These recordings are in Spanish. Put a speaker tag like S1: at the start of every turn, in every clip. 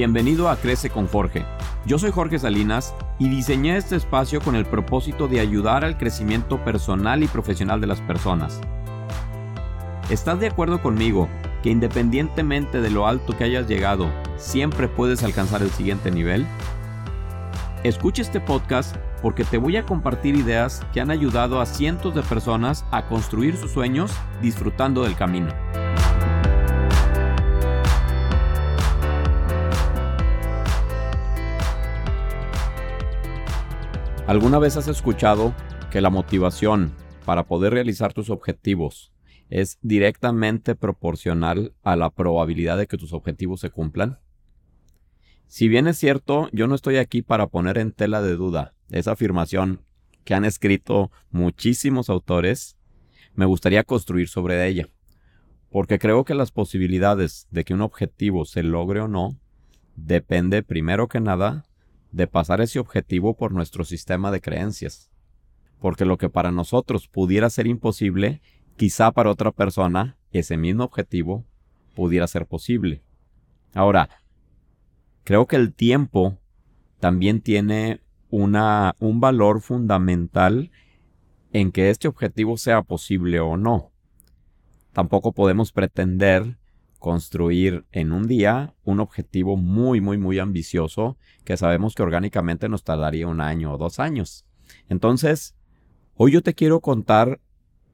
S1: Bienvenido a Crece con Jorge. Yo soy Jorge Salinas y diseñé este espacio con el propósito de ayudar al crecimiento personal y profesional de las personas. ¿Estás de acuerdo conmigo que independientemente de lo alto que hayas llegado, siempre puedes alcanzar el siguiente nivel? Escucha este podcast porque te voy a compartir ideas que han ayudado a cientos de personas a construir sus sueños disfrutando del camino. ¿Alguna vez has escuchado que la motivación para poder realizar tus objetivos es directamente proporcional a la probabilidad de que tus objetivos se cumplan? Si bien es cierto, yo no estoy aquí para poner en tela de duda esa afirmación que han escrito muchísimos autores, me gustaría construir sobre ella, porque creo que las posibilidades de que un objetivo se logre o no depende primero que nada de pasar ese objetivo por nuestro sistema de creencias. Porque lo que para nosotros pudiera ser imposible, quizá para otra persona ese mismo objetivo pudiera ser posible. Ahora, creo que el tiempo también tiene una, un valor fundamental en que este objetivo sea posible o no. Tampoco podemos pretender construir en un día un objetivo muy, muy, muy ambicioso que sabemos que orgánicamente nos tardaría un año o dos años. Entonces, hoy yo te quiero contar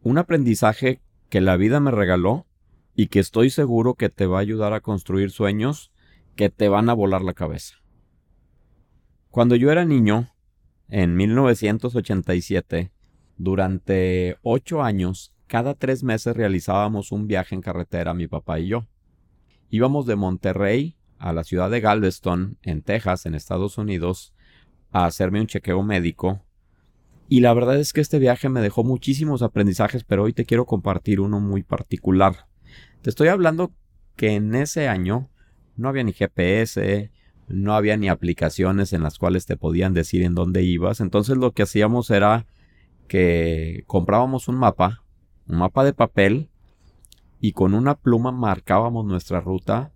S1: un aprendizaje que la vida me regaló y que estoy seguro que te va a ayudar a construir sueños que te van a volar la cabeza. Cuando yo era niño, en 1987, durante ocho años, cada tres meses realizábamos un viaje en carretera mi papá y yo. Íbamos de Monterrey a la ciudad de Galveston, en Texas, en Estados Unidos, a hacerme un chequeo médico. Y la verdad es que este viaje me dejó muchísimos aprendizajes, pero hoy te quiero compartir uno muy particular. Te estoy hablando que en ese año no había ni GPS, no había ni aplicaciones en las cuales te podían decir en dónde ibas. Entonces lo que hacíamos era que comprábamos un mapa, un mapa de papel, y con una pluma marcábamos nuestra ruta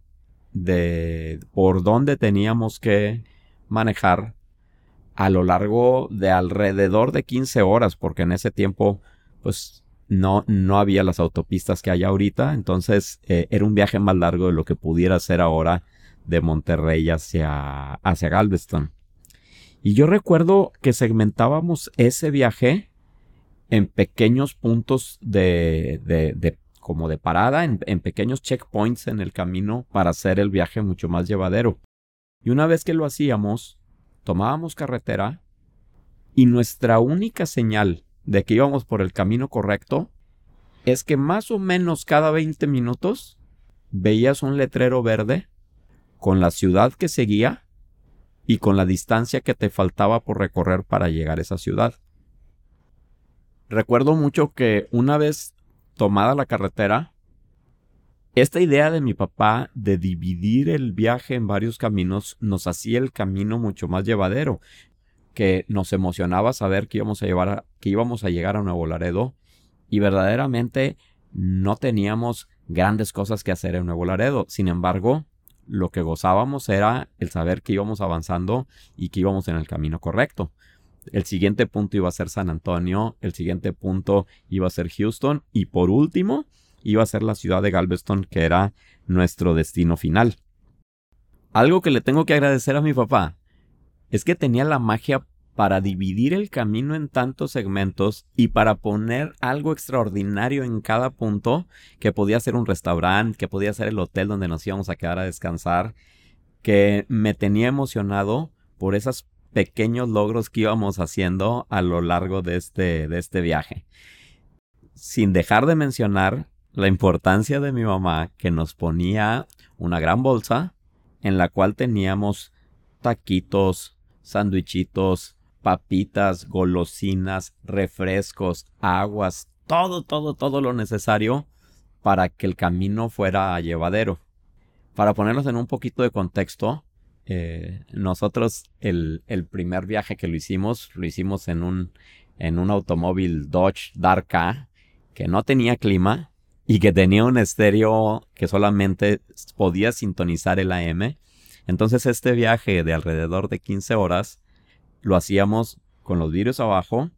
S1: de por dónde teníamos que manejar a lo largo de alrededor de 15 horas, porque en ese tiempo pues no, no había las autopistas que hay ahorita, entonces eh, era un viaje más largo de lo que pudiera ser ahora de Monterrey hacia, hacia Galveston. Y yo recuerdo que segmentábamos ese viaje en pequeños puntos de, de, de como de parada en, pequeños checkpoints en el camino para hacer el viaje mucho más llevadero. Y una vez que lo hacíamos, tomábamos carretera y nuestra única señal de que íbamos por el camino correcto es que más o menos cada 20 minutos veías un letrero verde con la ciudad que seguía y con la distancia que te faltaba por recorrer para llegar a esa ciudad. Recuerdo mucho que una vez tomada la carretera, esta idea de mi papá de dividir el viaje en varios caminos nos hacía el camino mucho más llevadero, que nos emocionaba saber que íbamos a, llevar que íbamos a llegar a Nuevo Laredo y verdaderamente no teníamos grandes cosas que hacer en Nuevo Laredo. Sin embargo, lo que gozábamos era el saber que íbamos avanzando y que íbamos en el camino correcto. El siguiente punto iba a ser San Antonio, el siguiente punto iba a ser Houston y por último iba a ser la ciudad de Galveston que era nuestro destino final. Algo que le tengo que agradecer a mi papá es que tenía la magia para dividir el camino en tantos segmentos y para poner algo extraordinario en cada punto, que podía ser un restaurante, que podía ser el hotel donde nos íbamos a quedar a descansar, que me tenía emocionado por esas pequeños logros que íbamos haciendo a lo largo de este, de este viaje. Sin dejar de mencionar la importancia de mi mamá que nos ponía una gran bolsa en la cual teníamos taquitos, sandwichitos, papitas, golosinas, refrescos, aguas, todo, todo, todo lo necesario para que el camino fuera llevadero. Para ponerlos en un poquito de contexto, eh, nosotros el, el, primer viaje que lo hicimos, lo hicimos en un, en un automóvil Dodge Darka que no tenía clima y que tenía un estéreo que solamente podía sintonizar el AM. Entonces este viaje de alrededor de 15 horas lo hacíamos con los vidrios abajo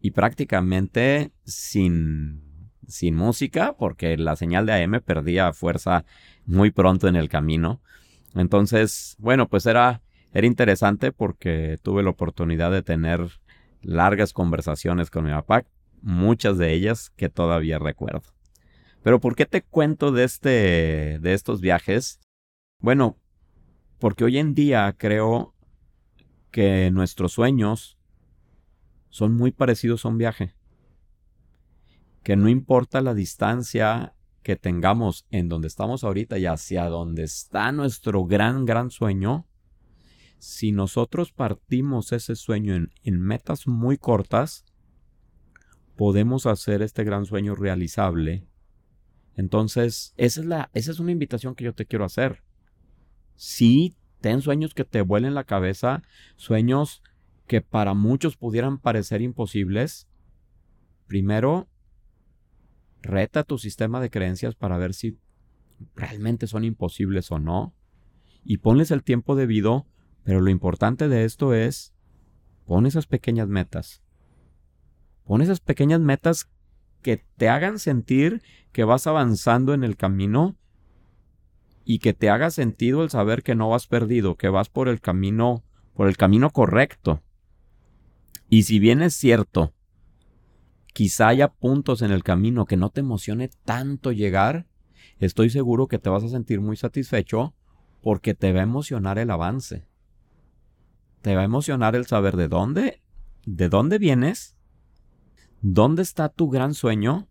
S1: y prácticamente sin, sin música porque la señal de AM perdía fuerza muy pronto en el camino. Entonces, bueno, pues era, era interesante porque tuve la oportunidad de tener largas conversaciones con mi papá, muchas de ellas que todavía recuerdo. Pero ¿por qué te cuento de este de estos viajes? Bueno, porque hoy en día creo que nuestros sueños son muy parecidos a un viaje. Que no importa la distancia que tengamos en donde estamos ahorita y hacia donde está nuestro gran, gran sueño, si nosotros partimos ese sueño en, en metas muy cortas, podemos hacer este gran sueño realizable. Entonces, esa es, la, esa es una invitación que yo te quiero hacer. Sí, ten sueños que te vuelen la cabeza, sueños que para muchos pudieran parecer imposibles. Primero, reta tu sistema de creencias para ver si realmente son imposibles o no. Y ponles el tiempo debido, pero lo importante de esto es, pon esas pequeñas metas. Pon esas pequeñas metas que te hagan sentir que vas avanzando en el camino y que te haga sentido el saber que no vas perdido, que vas por el camino, por el camino correcto. Y si bien es cierto, quizá haya puntos en el camino que no te emocione tanto llegar, estoy seguro que te vas a sentir muy satisfecho porque te va a emocionar el avance. Te va a emocionar el saber de dónde, de dónde vienes ¿Dónde está tu gran sueño?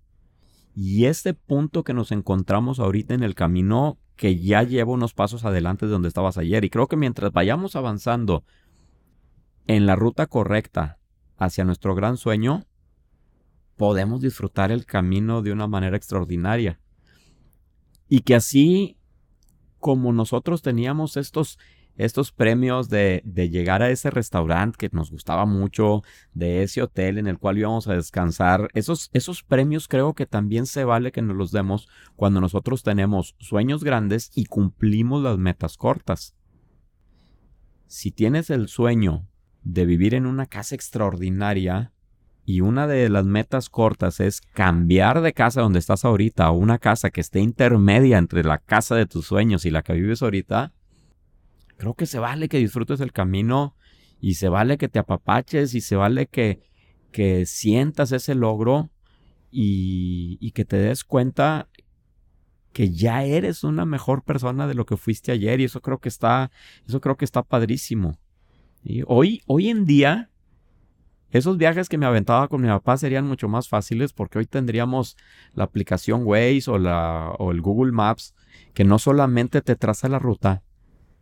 S1: Y este punto que nos encontramos ahorita en el camino que ya lleva unos pasos adelante de donde estabas ayer. Y creo que mientras vayamos avanzando en la ruta correcta hacia nuestro gran sueño, podemos disfrutar el camino de una manera extraordinaria. Y que así como nosotros teníamos estos estos premios de, de, llegar a ese restaurante que nos gustaba mucho, de ese hotel en el cual íbamos a descansar, esos, esos premios creo que también se vale que nos los demos cuando nosotros tenemos sueños grandes y cumplimos las metas cortas. Si tienes el sueño de vivir en una casa extraordinaria, y una de las metas cortas es cambiar de casa donde estás ahorita a una casa que esté intermedia entre la casa de tus sueños y la que vives ahorita, creo que se vale que disfrutes el camino y se vale que te apapaches y se vale que, que sientas ese logro y, y que te des cuenta que ya eres una mejor persona de lo que fuiste ayer y eso creo que está, eso creo que está padrísimo. Y hoy, hoy en día, esos viajes que me aventaba con mi papá serían mucho más fáciles porque hoy tendríamos la aplicación Waze o, la, o el Google Maps que no solamente te traza la ruta,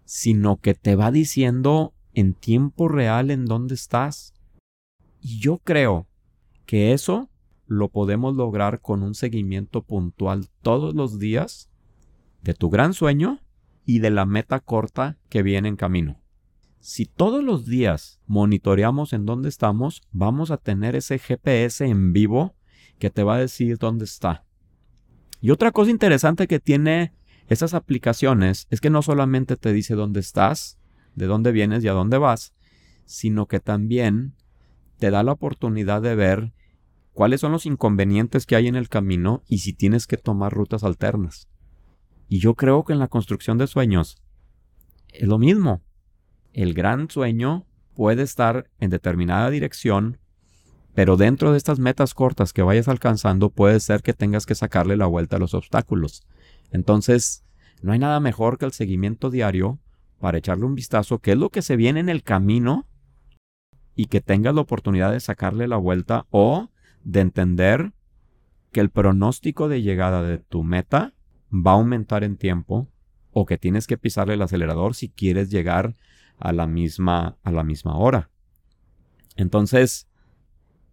S1: sino que te va diciendo en tiempo real en dónde estás. Y yo creo que eso lo podemos lograr con un seguimiento puntual todos los días de tu gran sueño y de la meta corta que viene en camino. Si todos los días monitoreamos en dónde estamos, vamos a tener ese GPS en vivo que te va a decir dónde está. Y otra cosa interesante que tiene esas aplicaciones es que no solamente te dice dónde estás, de dónde vienes y a dónde vas, sino que también te da la oportunidad de ver cuáles son los inconvenientes que hay en el camino y si tienes que tomar rutas alternas. Y yo creo que en la construcción de sueños es lo mismo. El gran sueño puede estar en determinada dirección, pero dentro de estas metas cortas que vayas alcanzando puede ser que tengas que sacarle la vuelta a los obstáculos. Entonces, no hay nada mejor que el seguimiento diario para echarle un vistazo qué es lo que se viene en el camino y que tengas la oportunidad de sacarle la vuelta o de entender que el pronóstico de llegada de tu meta va a aumentar en tiempo o que tienes que pisarle el acelerador si quieres llegar a la misma a la misma hora. Entonces,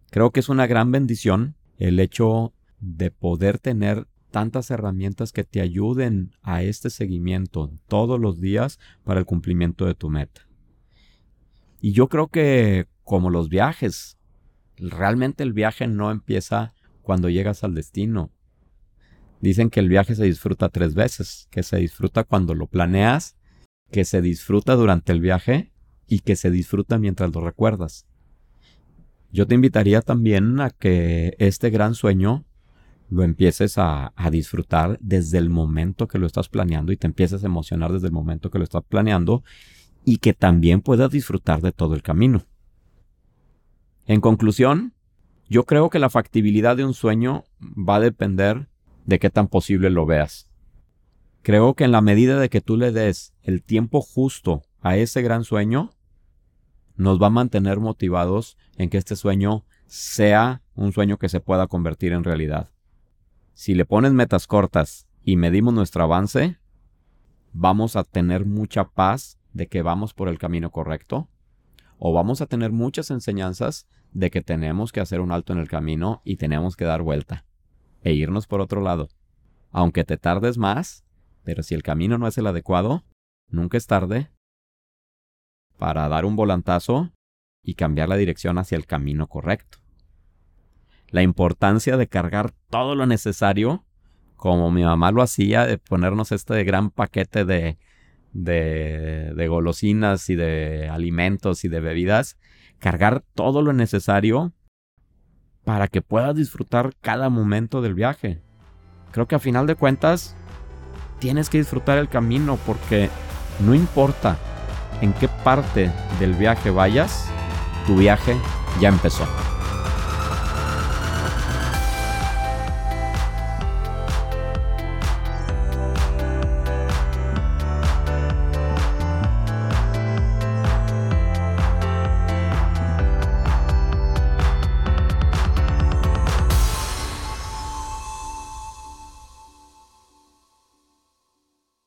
S1: creo que es una gran bendición el hecho de poder tener tantas herramientas que te ayuden a este seguimiento todos los días para el cumplimiento de tu meta. Y yo creo que como los viajes, realmente el viaje no empieza cuando llegas al destino. Dicen que el viaje se disfruta tres veces, que se disfruta cuando lo planeas, que se disfruta durante el viaje y que se disfruta mientras lo recuerdas. Yo te invitaría también a que este gran sueño lo empieces a, disfrutar desde el momento que lo estás planeando y te empieces a emocionar desde el momento que lo estás planeando y que también puedas disfrutar de todo el camino. En conclusión, yo creo que la factibilidad de un sueño va a depender de qué tan posible lo veas. Creo que en la medida de que tú le des el tiempo justo a ese gran sueño, nos va a mantener motivados en que este sueño sea un sueño que se pueda convertir en realidad. Si le pones metas cortas y medimos nuestro avance, vamos a tener mucha paz de que vamos por el camino correcto o vamos a tener muchas enseñanzas de que tenemos que hacer un alto en el camino y tenemos que dar vuelta e irnos por otro lado. Aunque te tardes más, pero si el camino no es el adecuado, nunca es tarde para dar un volantazo y cambiar la dirección hacia el camino correcto la importancia de cargar todo lo necesario, como mi mamá lo hacía, de ponernos este gran paquete de, de, de golosinas y de alimentos y de bebidas, cargar todo lo necesario para que puedas disfrutar cada momento del viaje. Creo que a final de cuentas tienes que disfrutar el camino porque no importa en qué parte del viaje vayas, tu viaje ya empezó.